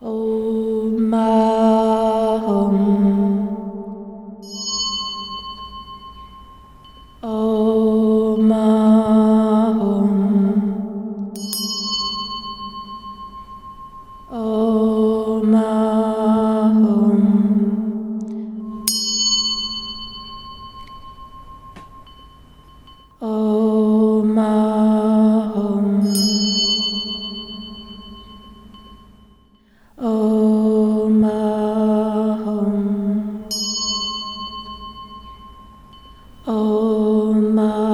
Om my. Om Om Oh my.